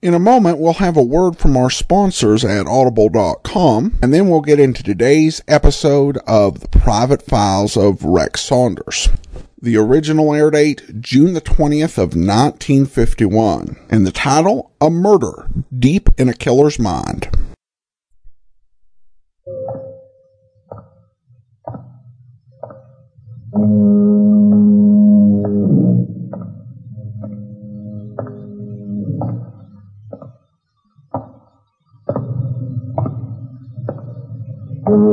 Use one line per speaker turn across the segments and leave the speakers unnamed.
In a moment, we'll have a word from our sponsors at audible.com, and then we'll get into today's episode of The Private Files of Rex Saunders. The original air date, June the 20th of 1951, and the title, A Murder Deep in a Killer's Mind.
Concerning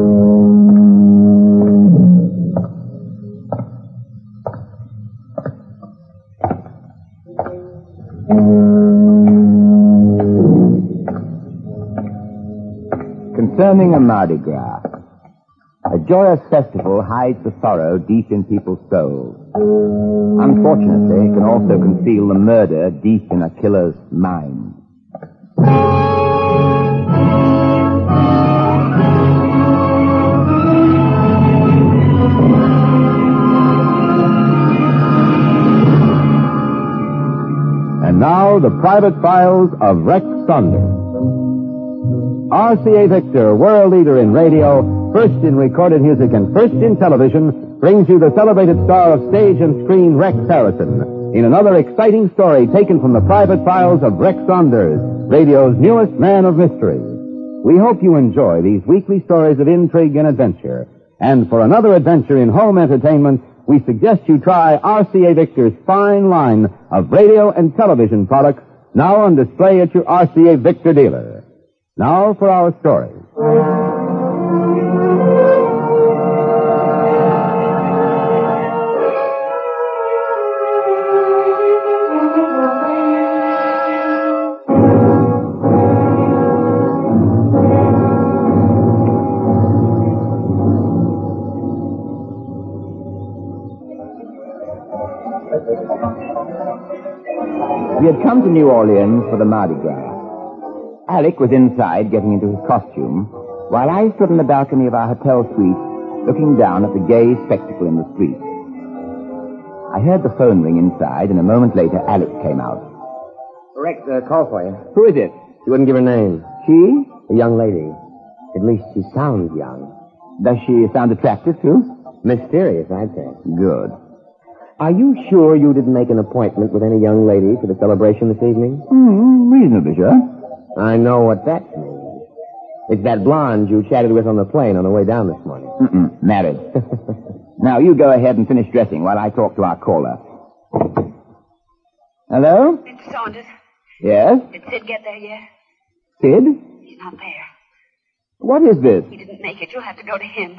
a Mardi Gras. A joyous festival hides the sorrow deep in people's souls. Unfortunately, it can also conceal the murder deep in a killer's mind. The private files of Rex Saunders. RCA Victor, world leader in radio, first in recorded music and first in television, brings you the celebrated star of stage and screen, Rex Harrison, in another exciting story taken from the private files of Rex Saunders, radio's newest man of mystery. We hope you enjoy these weekly stories of intrigue and adventure. And for another adventure in home entertainment, we suggest you try RCA Victor's fine line of radio and television products now on display at your RCA Victor dealer. Now for our story. We had come to New Orleans for the Mardi Gras. Alec was inside getting into his costume, while I stood in the balcony of our hotel suite looking down at the gay spectacle in the street. I heard the phone ring inside, and a moment later Alec came out.
Rex, uh, call for you.
Who is it?
She wouldn't give her name.
She?
A young lady. At least she sounds young.
Does she sound attractive, too?
Mysterious, I'd say.
Good.
Are you sure you didn't make an appointment with any young lady for the celebration this evening?
Hmm, reasonably sure.
I know what that means. It's that blonde you chatted with on the plane on the way down this morning.
Mm-mm, married. now, you go ahead and finish dressing while I talk to our caller. Hello?
Mr. Saunders,
Yes?
did Sid get there yet?
Sid?
He's not there.
What is this?
He didn't make it. You'll have to go to him.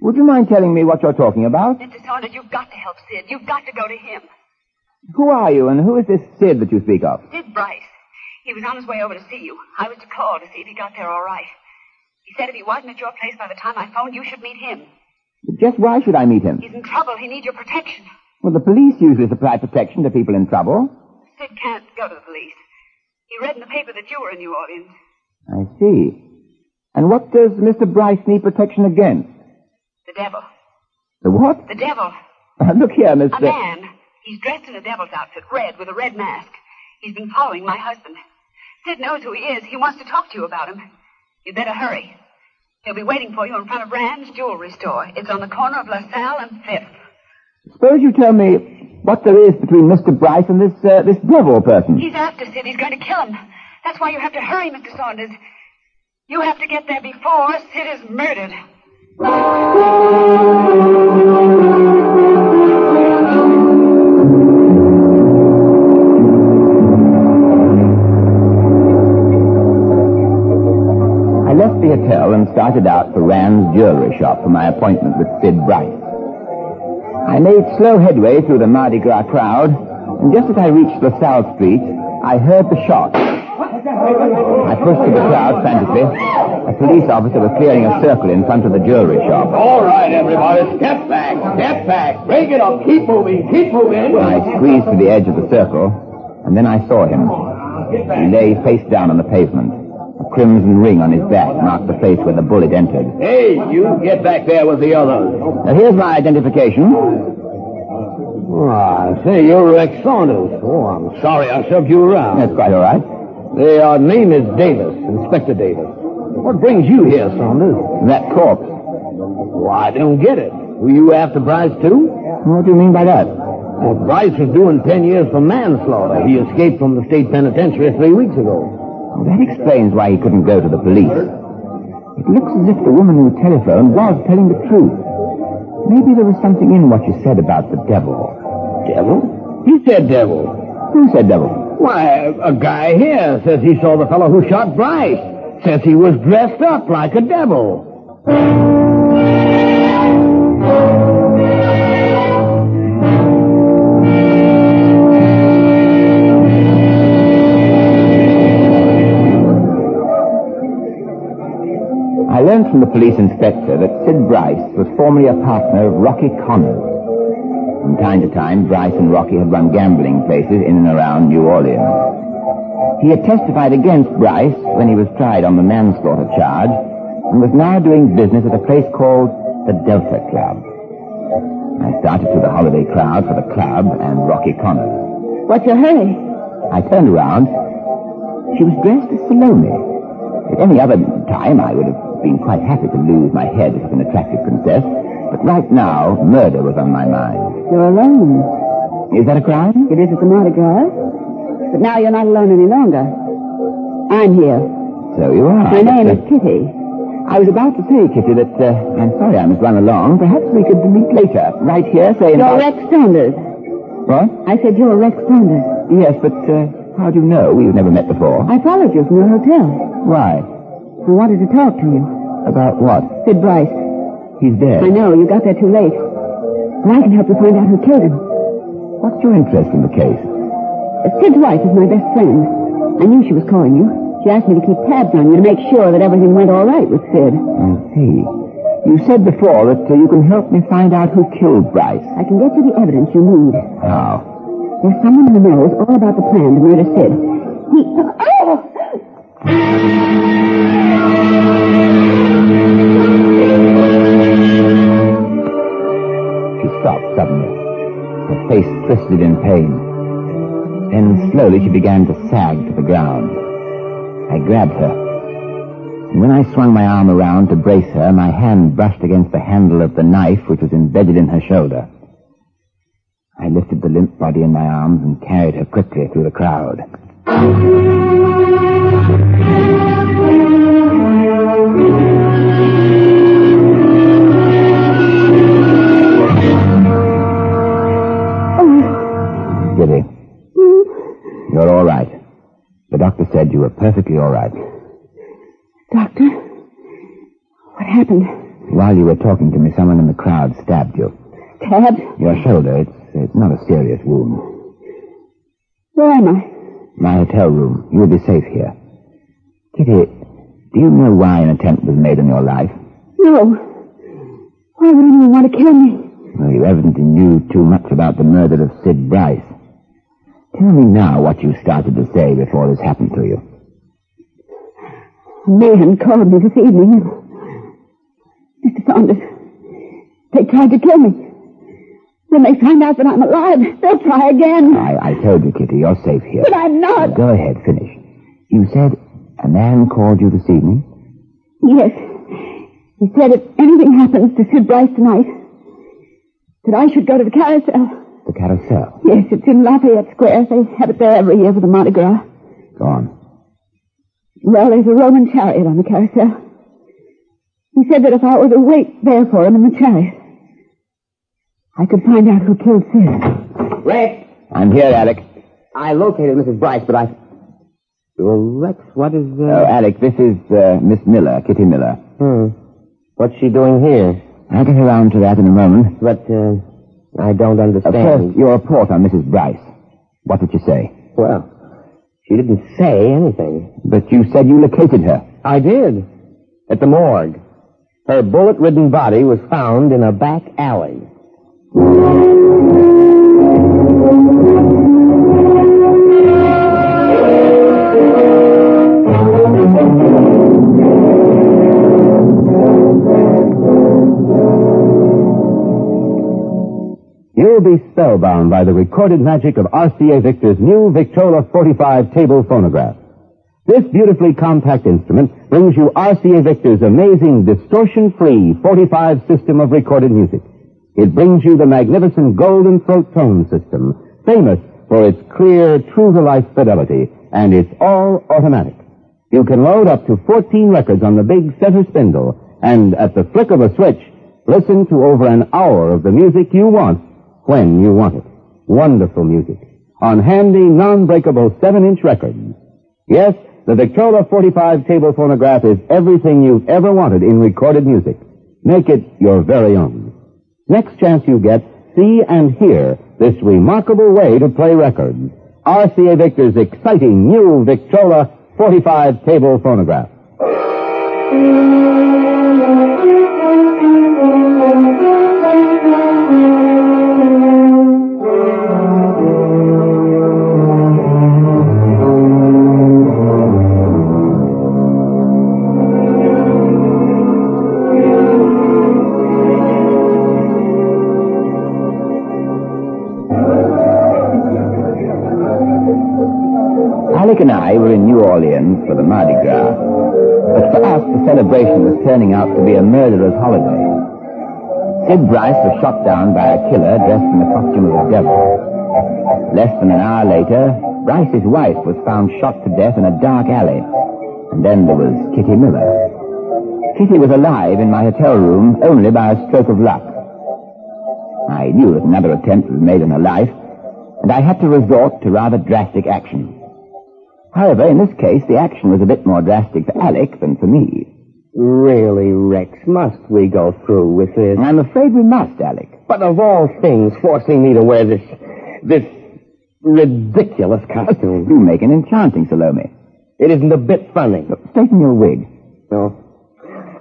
Would you mind telling me what you're talking about?
Mr. Saunders, you've got to help Sid. You've got to go to him.
Who are you, and who is this Sid that you speak of?
Sid Bryce. He was on his way over to see you. I was to call to see if he got there all right. He said if he wasn't at your place by the time I phoned, you should meet him.
Just why should I meet him?
He's in trouble. He needs your protection.
Well, the police usually supply protection to people in trouble.
Sid can't go to the police. He read in the paper that you were in New Orleans.
I see. And what does Mr. Bryce need protection against?
The devil.
The what?
The devil.
Uh, look here, Mr.
A man. He's dressed in a devil's outfit, red, with a red mask. He's been following my husband. Sid knows who he is. He wants to talk to you about him. You'd better hurry. He'll be waiting for you in front of Rand's jewelry store. It's on the corner of LaSalle and Fifth.
Suppose you tell me what there is between Mr. Bryce and this uh, this devil person.
He's after Sid. He's going to kill him. That's why you have to hurry, Mr. Saunders. You have to get there before Sid is murdered.
Started out for Rand's jewelry shop for my appointment with Sid Bryce. I made slow headway through the Mardi Gras crowd, and just as I reached LaSalle Street, I heard the shot. I pushed through the crowd frantically. A police officer was clearing a circle in front of the jewelry shop.
All right, everybody, step back, step back. Break it up. Keep moving, keep moving.
I squeezed to the edge of the circle, and then I saw him. He lay face down on the pavement. A crimson ring on his back marked the place where the bullet entered.
Hey, you get back there with the others.
Now, here's my identification.
Oh, I say, you're Rex Saunders. Oh, I'm sorry I shoved you around.
That's quite all right.
The uh, name is Davis, Inspector Davis. What brings you here, Saunders?
That corpse.
Well, I don't get it. Were you after Bryce, too?
What do you mean by that?
Well, Bryce was doing ten years for manslaughter. He escaped from the state penitentiary three weeks ago.
That explains why he couldn't go to the police. It looks as if the woman who telephoned was telling the truth. Maybe there was something in what you said about the devil.
Devil? He said devil.
Who said devil?
Why, a guy here says he saw the fellow who shot Bryce. Says he was dressed up like a devil.
I learned from the police inspector that Sid Bryce was formerly a partner of Rocky Connors. From time to time, Bryce and Rocky had run gambling places in and around New Orleans. He had testified against Bryce when he was tried on the manslaughter charge and was now doing business at a place called the Delta Club. I started through the holiday crowd for the club and Rocky Connors.
What's your hurry?
I turned around. She was dressed as Salome. At any other time, I would have been quite happy to lose my head as an attractive princess. But right now, murder was on my mind.
You're alone.
Is that a crime?
It is at the Mardi Gras. But now you're not alone any longer. I'm here.
So you are.
My name is Kitty.
uh, I was about to say, Kitty, that uh, I'm sorry I must run along. Perhaps we could meet later, right here, say in
You're Rex Saunders.
What?
I said you're Rex Saunders.
Yes, but uh, how do you know? We've never met before.
I followed you from your hotel.
Why?
I wanted to talk to you.
About what?
Sid Bryce.
He's dead.
I know, you got there too late. But I can help you find out who killed him.
What's your interest in the case?
Sid's wife is my best friend. I knew she was calling you. She asked me to keep tabs on you to make sure that everything went all right with Sid.
I see. You said before that uh, you can help me find out who killed Bryce.
I can get you the evidence you need.
How?
There's someone who knows all about the plan to murder Sid. He... Oh!
She stopped suddenly. Her face twisted in pain. Then slowly she began to sag to the ground. I grabbed her. And when I swung my arm around to brace her, my hand brushed against the handle of the knife which was embedded in her shoulder. I lifted the limp body in my arms and carried her quickly through the crowd. You're all right. The doctor said you were perfectly all right.
Doctor? What happened?
While you were talking to me, someone in the crowd stabbed you.
Stabbed?
Your shoulder, it's, it's not a serious wound.
Where am I?
My hotel room. You'll be safe here. Kitty, do you know why an attempt was made on your life?
No. Why would anyone want to kill me?
Well, you evidently knew too much about the murder of Sid Bryce. Tell me now what you started to say before this happened to you.
A man called me this evening. Mr. Saunders, they tried to kill me. When they find out that I'm alive, they'll try again.
I, I told you, Kitty, you're safe here.
But I'm
Now,
not.
go ahead, finish. You said a man called you this evening?
Yes. He said if anything happens to Sid Bryce tonight, that I should go to the carousel.
The carousel.
Yes, it's in Lafayette Square. They have it there every year for the Mardi Gras.
Go on.
Well, there's a Roman chariot on the carousel. He said that if I were to wait there for him in the chariot, I could find out who killed Sid.
Rex! I'm here, Alec. I located Mrs. Bryce, but I... Well, Rex, what is... Uh... Oh, Alec, this is uh, Miss Miller, Kitty Miller.
Hmm. What's she doing here?
I'll get around to that in a moment.
But, uh, I don't
Uh,
understand.
first, your report on Mrs. Bryce. What did you say?
Well, She didn't say anything.
But you said you located her.
I did. At the morgue. Her bullet-ridden body was found in a back alley. You'll be spellbound by the recorded magic of RCA Victor's new Victrola 45 table phonograph. This beautifully compact instrument brings you RCA Victor's amazing distortion-free 45 system of recorded music. It brings you the magnificent golden throat tone system, famous for its clear, true-to-life fidelity, and it's all automatic. You can load up to 14 records on the big center spindle, and at the flick of a switch, listen to over an hour of the music you want when you want it. Wonderful music. On handy, non-breakable 7-inch records. Yes, the Victrola 45 table phonograph is everything you've ever wanted in recorded music. Make it your very own. Next chance you get, see and hear this remarkable way to play records. RCA Victor's exciting new Victrola 45 table phonograph.
To be a holiday. Sid Bryce was shot down by a killer dressed in the costume of a devil. Less than an hour later, Bryce's wife was found shot to death in a dark alley. And then there was Kitty Miller. Kitty was alive in my hotel room only by a stroke of luck. I knew that another attempt was made on her life, and I had to resort to rather drastic action. However, in this case, the action was a bit more drastic for Alec than for me.
Really, Rex, must we go through with this?
I'm afraid we must, Alec.
But of all things, forcing me to wear this, this ridiculous costume.
You make an enchanting Salome.
It isn't a bit funny.
Look, straighten your wig.
No.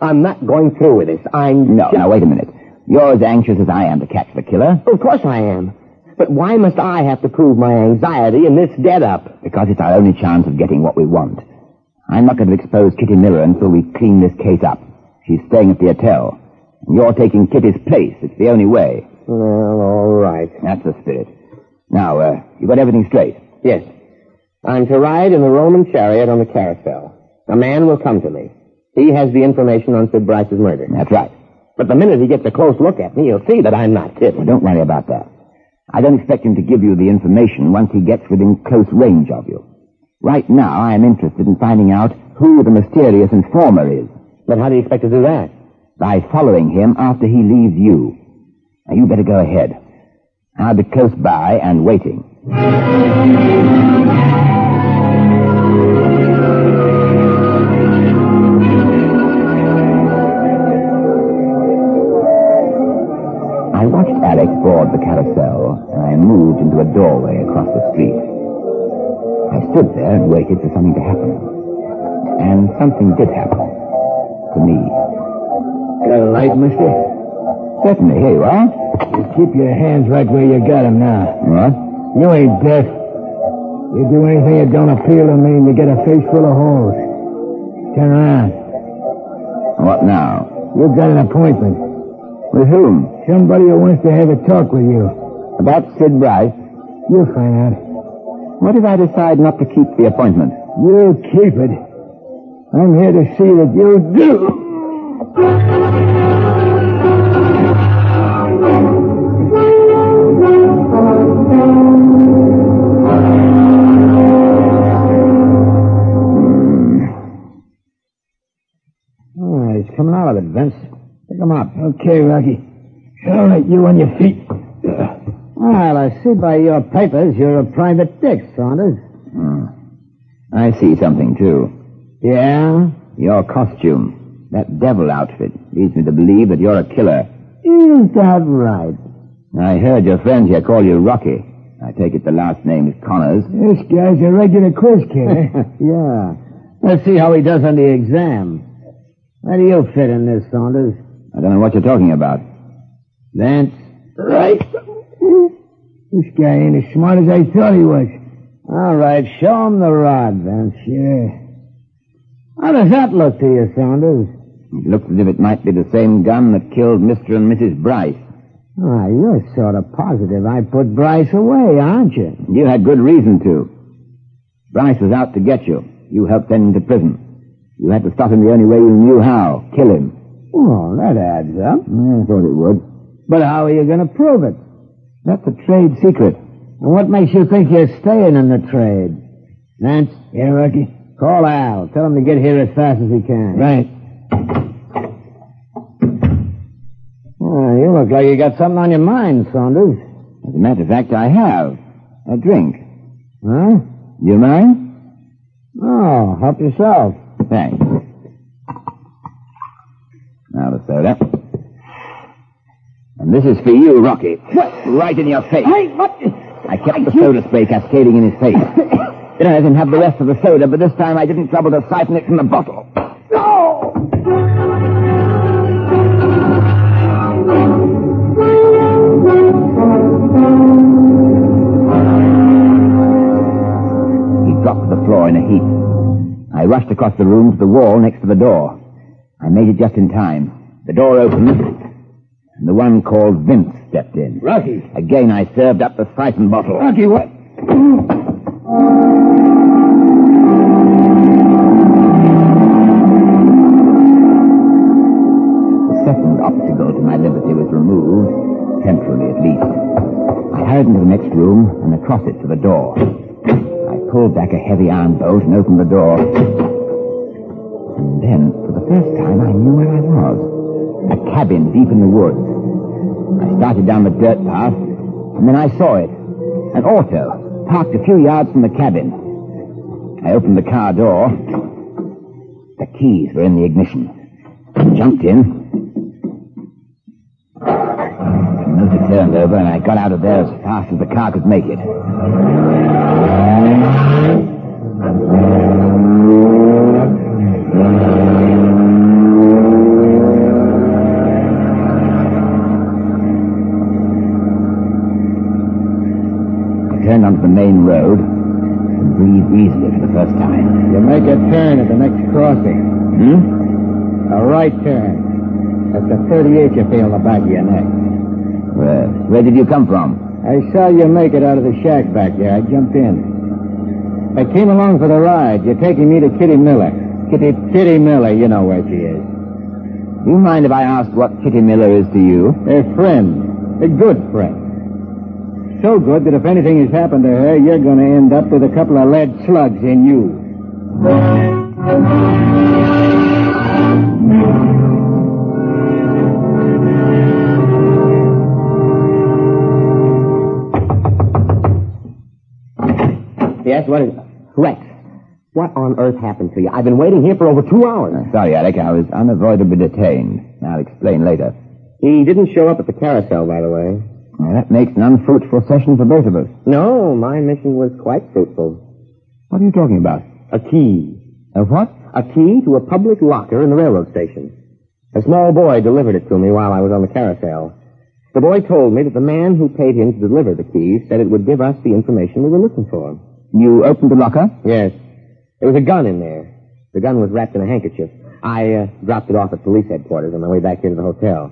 I'm not going through with this. I'm
No,
just-
now wait a minute. You're as anxious as I am to catch the killer
Of course I am. But why must I have to prove my anxiety in this get-up?
because it's our only chance of getting what we want. I'm not going to expose Kitty Miller until we clean this case up. She's staying at the hotel. And you're taking Kitty's place. It's the only way.
Well, all right.
That's the spirit. Now, uh, you got everything straight.
Yes. I'm to ride in the Roman chariot on the carousel. A man will come to me. He has the information on Sid Bryce's murder.
That's right.
But the minute he gets a close look at me, he'll see that I'm not
Well, don't worry about that. I don't expect him to give you the information once he gets within close range of you. Right now, I am interested in finding out who the mysterious informer is
But how do you expect to do that?
by following him after he leaves you. Now, you better go ahead. I'll be close by and waiting. I watched Alex board the carousel, and I moved into a doorway across the street. I stood there and waited for something to happen. And something did happen. To me.
Got a light, mister?
Certainly, here you are.
You keep your hands right where you got 'em now.
What?
You ain't deaf. You do anything that don't appeal to me and you get a face full of holes. Turn around.
What now?
You've got an appointment.
With whom?
Somebody who wants to have a talk with you.
About Sid Bryce.
You'll find out.
What if I decide not to keep the appointment?
You'll keep it. I'm here to see that you do. Hmm.
Oh, he's coming out of it, Vince. Pick him up.
Okay, Rocky. All right, you on your feet.
Well, I see by your papers you're a private dick, Saunders.
Ah, I see something, too.
Yeah?
Your costume. That devil outfit leads me to believe that you're a killer.
Is that right?
I heard your friends here call you Rocky. I take it the last name is Connors.
This guy's a regular quiz kid,
yeah. Let's see how he does on the exam. Where do you fit in this, Saunders?
I don't know what you're talking about.
Vance?
right. Hmm? This guy ain't as smart as I thought he was.
All right, show him the rod, Vance.
Yeah.
How does that look to you, Saunders?
It looks as if it might be the same gun that killed Mr. and Mrs. Bryce.
Ah, you're sort of positive I put Bryce away, aren't you?
You had good reason to. Bryce was out to get you. You helped send him to prison. You had to stop him the only way you knew how. Kill him.
Well, that adds up.
I thought it would.
But how are you going to prove it?
That's a trade secret.
And what makes you think you're staying in the trade? Nance?
Yeah, Rocky?
Call Al. Tell him to get here as fast as he can.
Right.
Ah, you look like you got something on your mind, Saunders.
As a matter of fact, I have. A drink.
Huh?
You mind?
Oh, help yourself.
Thanks. Now the soda. And this is for you, Rocky. Right in your face.
Hey, what?
I kept the soda spray cascading in his face. then I let him have the rest of the soda, but this time I didn't trouble to siphon it from the bottle.
No!
He dropped to the floor in a heap. I rushed across the room to the wall next to the door. I made it just in time. The door opened, and the one called Vince stepped in.
Rocky.
Again, I served up the siphon bottle.
Rocky, what?
The second obstacle to my liberty was removed, temporarily at least. I hurried into the next room and across it to the door. I pulled back a heavy iron bolt and opened the door. And then, for the first time, I knew where I was. A cabin deep in the woods. I started down the dirt path, and then I saw it. An auto, parked a few yards from the cabin. I opened the car door. The keys were in the ignition. I jumped in. The motor turned over, and I got out of there as fast as the car could make it. Onto the main road and breathe easily for the first time.
You make a turn at the next crossing.
Hmm?
A right turn. That's the 38 you feel in the back of your neck.
Where, where did you come from?
I saw you make it out of the shack back there. I jumped in. I came along for the ride. You're taking me to Kitty Miller. Kitty Kitty Miller, you know where she is.
Do you mind if I ask what Kitty Miller is to you?
A friend. A good friend. So good that if anything has happened to her, you're going to end up with a couple of lead slugs in you.
Yes, what is Rex, what on earth happened to you? I've been waiting here for over two hours.
Uh, sorry, Alec, I was unavoidably detained. I'll explain later.
He didn't show up at the carousel, by the way.
Now, that makes an unfruitful session for both of us.
No, my mission was quite fruitful.
What are you talking about?
A key.
A what?
A key to a public locker in the railroad station. A small boy delivered it to me while I was on the carousel. The boy told me that the man who paid him to deliver the key said it would give us the information we were looking for.
You opened the locker?
Yes. There was a gun in there. The gun was wrapped in a handkerchief. I uh, dropped it off at police headquarters on my way back here to the hotel.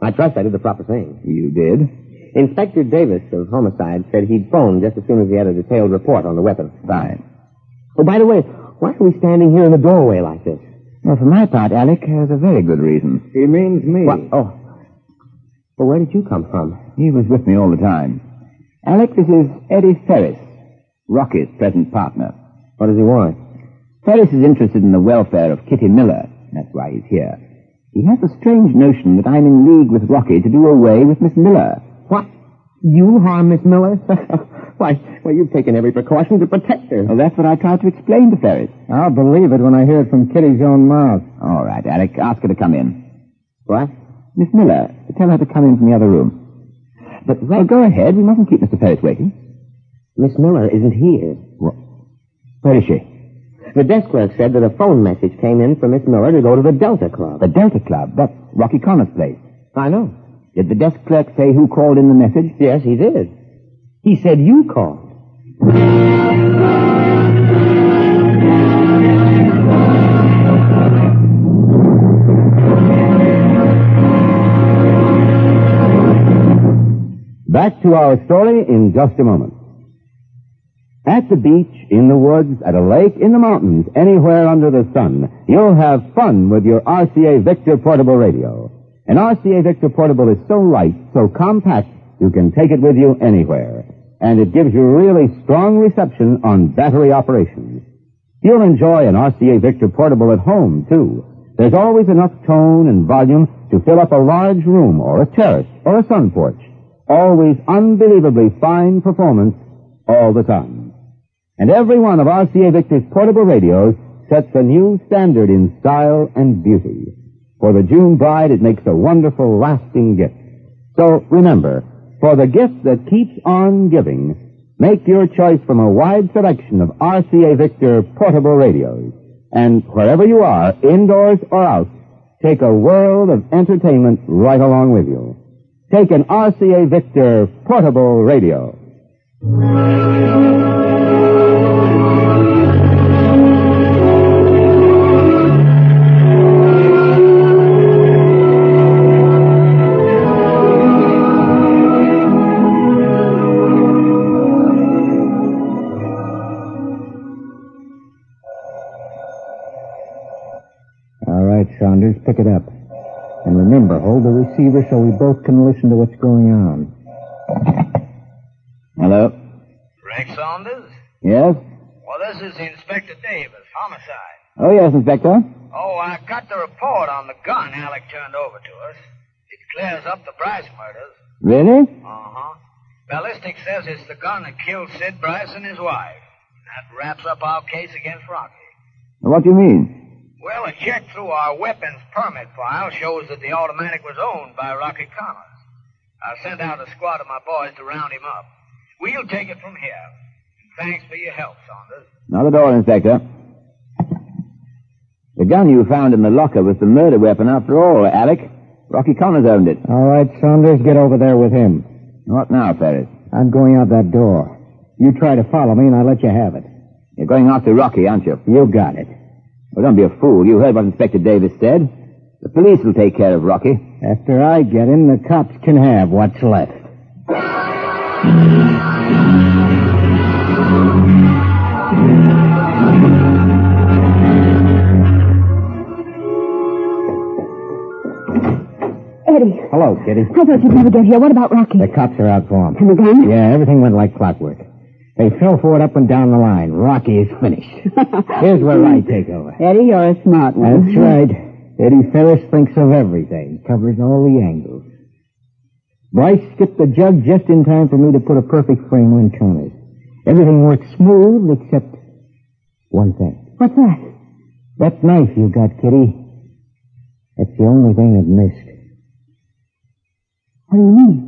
I trust I did the proper thing.
You did?
Inspector Davis of Homicide said he'd phone just as soon as he had a detailed report on the weapon.
Fine.
Oh, by the way, why are we standing here in the doorway like this?
Well, for my part, Alec, there's a very good reason.
He means me.
What? Oh. Well, where did you come from?
He was with me all the time. Alec, this is Eddie Ferris, Rocky's present partner.
What does he want?
Ferris is interested in the welfare of Kitty Miller. That's why he's here. He has a strange notion that I'm in league with Rocky to do away with Miss Miller.
What? You harm Miss Miller? why, well, you've taken every precaution to protect her.
Well, that's what I tried to explain to Ferris.
I'll believe it when I hear it from Kitty's own mouth.
All right, Alec, ask her to come in.
What?
Miss Miller, tell her to come in from the other room. But, well, go ahead. We mustn't keep Mr. Ferris waiting.
Miss Miller isn't here.
What? Where is she?
The desk clerk said that a phone message came in for Miss Miller to go to the Delta Club.
The Delta Club. That's Rocky Connor's place.
I know.
Did the desk clerk say who called in the message?
Yes, he did. He said you called.
Back to our story in just a moment. At the beach, in the woods, at a lake, in the mountains, anywhere under the sun, you'll have fun with your RCA Victor portable radio. An RCA Victor portable is so light, so compact, you can take it with you anywhere. And it gives you really strong reception on battery operations. You'll enjoy an RCA Victor portable at home, too. There's always enough tone and volume to fill up a large room or a terrace or a sun porch. Always unbelievably fine performance all the time. And every one of RCA Victor's portable radios sets a new standard in style and beauty. For the June bride, it makes a wonderful, lasting gift. So remember, for the gift that keeps on giving, make your choice from a wide selection of RCA Victor portable radios. And wherever you are, indoors or out, take a world of entertainment right along with you. Take an RCA Victor portable radio.
Saunders, pick it up. And remember, hold the receiver so we both can listen to what's going on.
Hello?
Frank Saunders?
Yes?
Well, this is Inspector Davis, homicide.
Oh, yes, Inspector.
Oh, I got the report on the gun Alec turned over to us. It clears up the Bryce murders.
Really?
Uh-huh. Ballistic says it's the gun that killed Sid Bryce and his wife. That wraps up our case against Rocky.
What do you mean?
Well, a check through our weapons permit file shows that the automatic was owned by Rocky Connors. I sent out a squad of my boys to round him up. We'll take it from here. Thanks for your help, Saunders.
Not at all, Inspector. The gun you found in the locker was the murder weapon after all, Alec. Rocky Connors owned it.
All right, Saunders, get over there with him.
What now, Ferris?
I'm going out that door. You try to follow me, and I'll let you have it.
You're going after Rocky, aren't you?
You got it.
Well, don't be a fool. You heard what Inspector Davis said. The police will take care of Rocky.
After I get him, the cops can have what's left.
Eddie,
Hello, Kitty.
I thought you'd never get here. What about Rocky?
The cops are out for him.
And the gun?
Yeah, everything went like clockwork. They fell for it up and down the line. Rocky is finished. Here's where I take over.
Eddie, you're a smart one.
That's right. Eddie Ferris thinks of everything, covers all the angles. Bryce skipped the jug just in time for me to put a perfect frame on Connors. Everything worked smooth except one thing.
What's that?
That knife you got, Kitty. That's the only thing that missed.
What do you mean?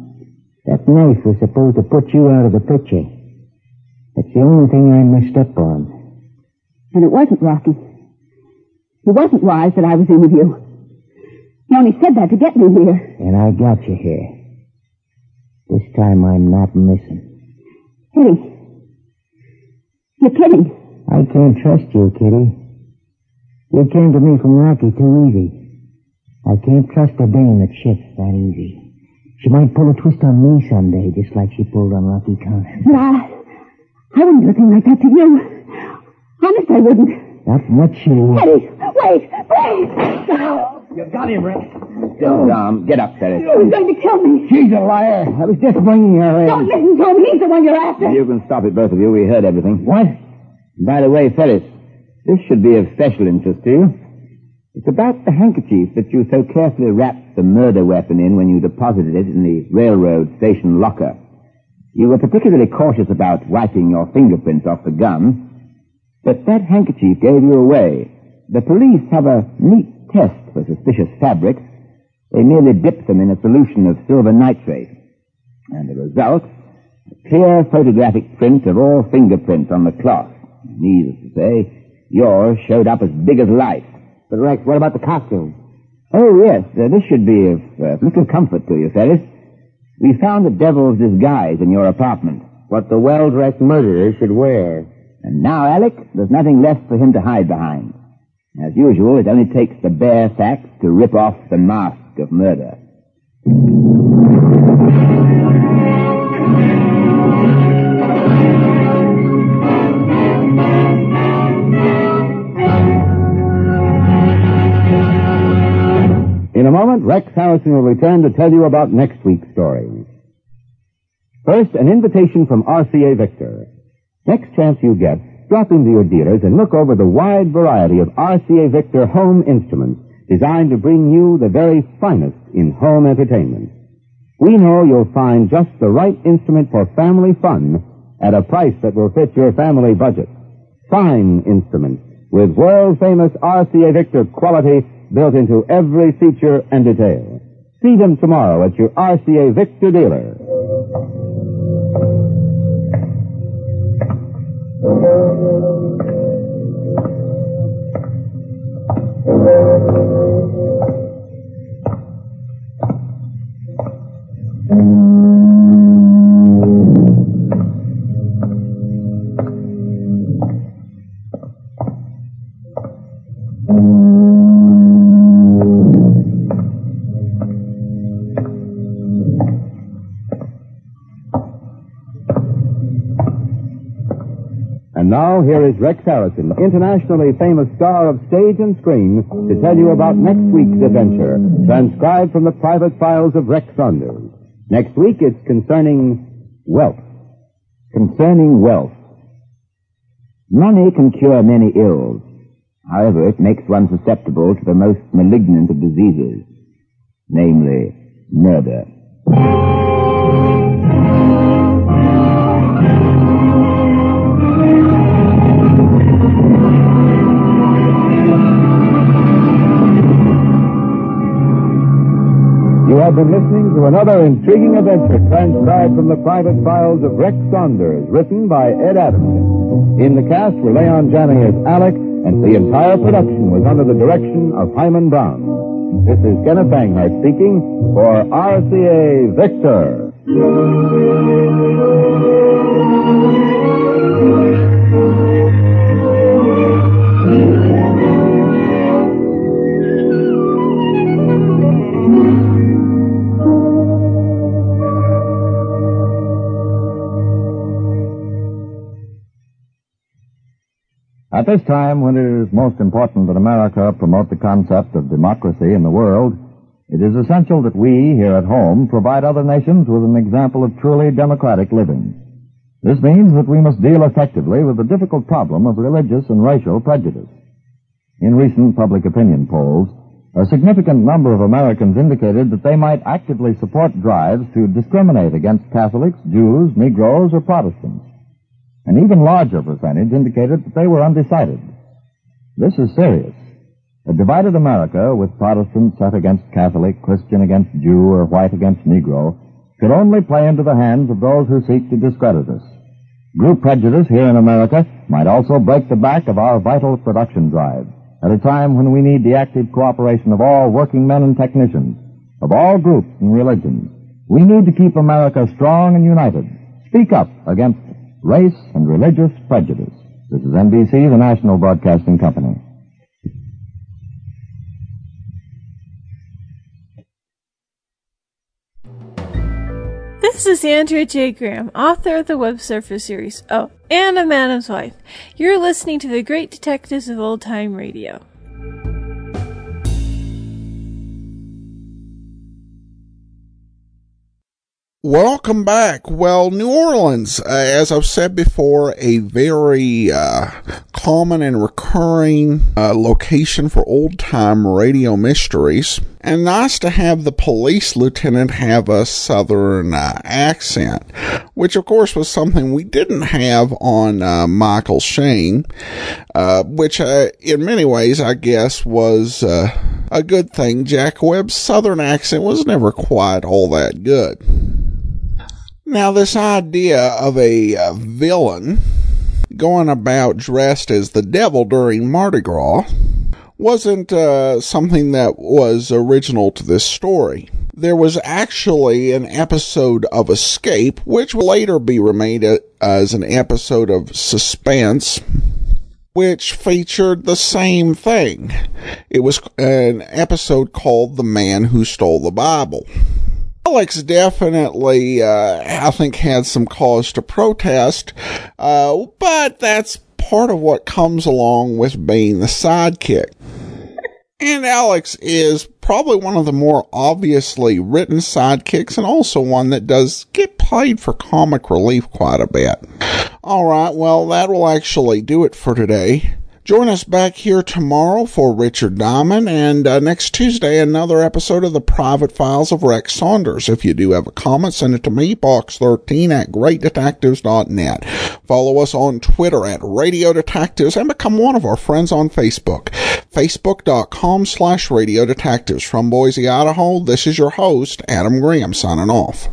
That knife was supposed to put you out of the picture. The only thing I messed up on.
And it wasn't Rocky. It wasn't wise that I was in with you. You only said that to get me here.
And I got you here. This time I'm not missing.
Kitty. you're kidding.
I can't trust you, Kitty. You came to me from Rocky too easy. I can't trust a dame that shifts that easy. She might pull a twist on me someday, just like she pulled on Rocky Connors.
But I, I wouldn't do a thing like that to you. Honest, I wouldn't.
That's what you will.
Eddie, wait, wait.
You got him, Rick.
Um, get up, Ferris.
He was going to kill me.
She's a liar. I was just bringing her in.
Don't
in.
listen to him. He's the one you're after.
You can stop it, both of you. We heard everything.
What?
By the way, Ferris, this should be of special interest to you. It's about the handkerchief that you so carefully wrapped the murder weapon in when you deposited it in the railroad station locker. You were particularly cautious about wiping your fingerprints off the gun, but that handkerchief gave you away. The police have a neat test for suspicious fabrics. They merely dip them in a solution of silver nitrate. And the result, a Clear photographic print of all fingerprints on the cloth. Needless to say, yours showed up as big as life.
But Rex, what about the costume?
Oh, yes, uh, this should be of uh, little comfort to you, Ferris. We found the devil's disguise in your apartment.
What the well-dressed murderer should wear.
And now, Alec, there's nothing left for him to hide behind. As usual, it only takes the bare facts to rip off the mask of murder.
Moment, Rex Harrison will return to tell you about next week's story. First, an invitation from RCA Victor. Next chance you get, drop into your dealers and look over the wide variety of RCA Victor home instruments designed to bring you the very finest in home entertainment. We know you'll find just the right instrument for family fun at a price that will fit your family budget. Fine instruments with world famous RCA Victor quality built into every feature and detail. See them tomorrow at your RCA Victor dealer. And now here is Rex Harrison, internationally famous star of stage and screen, to tell you about next week's adventure, transcribed from the private files of Rex Saunders. Next week it's concerning wealth.
Concerning wealth. Money can cure many ills. However, it makes one susceptible to the most malignant of diseases, namely murder.
Have been listening to another intriguing adventure transcribed from the private files of Rex Saunders, written by Ed Adamson. In the cast were Leon Janney as Alec, and the entire production was under the direction of Himan Brown. This is Kenneth Banghart speaking for RCA Victor.
At this time, when it is most important that America promote the concept of democracy in the world, it is essential that we, here at home, provide other nations with an example of truly democratic living. This means that we must deal effectively with the difficult problem of religious and racial prejudice. In recent public opinion polls, a significant number of Americans indicated that they might actively support drives to discriminate against Catholics, Jews, Negroes, or Protestants. An even larger percentage indicated that they were undecided. This is serious. A divided America with Protestant set against Catholic, Christian against Jew, or white against Negro could only play into the hands of those who seek to discredit us. Group prejudice here in America might also break the back of our vital production drive at a time when we need the active cooperation of all working men and technicians, of all groups and religions. We need to keep America strong and united. Speak up against race and religious prejudice. This is NBC, the National Broadcasting Company.
This is Andrea J. Graham, author of the Web Surfer series. Oh, and Adam's Wife. You're listening to the Great Detectives of Old Time Radio.
Welcome back. Well, New Orleans, uh, as I've said before, a very uh, common and recurring uh, location for old time radio mysteries. And nice to have the police lieutenant have a southern uh, accent, which of course was something we didn't have on uh, Michael Shayne, uh, which in many ways I guess was a good thing. Jack Webb's southern accent was never quite all that good. Now, this idea of a uh, villain going about dressed as the devil during Mardi Gras wasn't uh, something that was original to this story. There was actually an episode of Escape, which will later be remade as an episode of Suspense, which featured the same thing. It was an episode called The Man Who Stole the Bible. Alex definitely, uh, I think, had some cause to protest, uh, but that's part of what comes along with being the sidekick. And Alex is probably one of the more obviously written sidekicks and also one that does get played for comic relief quite a bit. Alright, well, that will actually do it for today. Join us back here tomorrow for Richard Diamond, and uh, next Tuesday, another episode of the Private Files of Rex Saunders. If you do have a comment, send it to me, box13 at greatdetectives.net. Follow us on Twitter at Radio Detectives and become one of our friends on Facebook. Facebook.com slash Radio Detectives. From Boise, Idaho, this is your host, Adam Graham, signing off.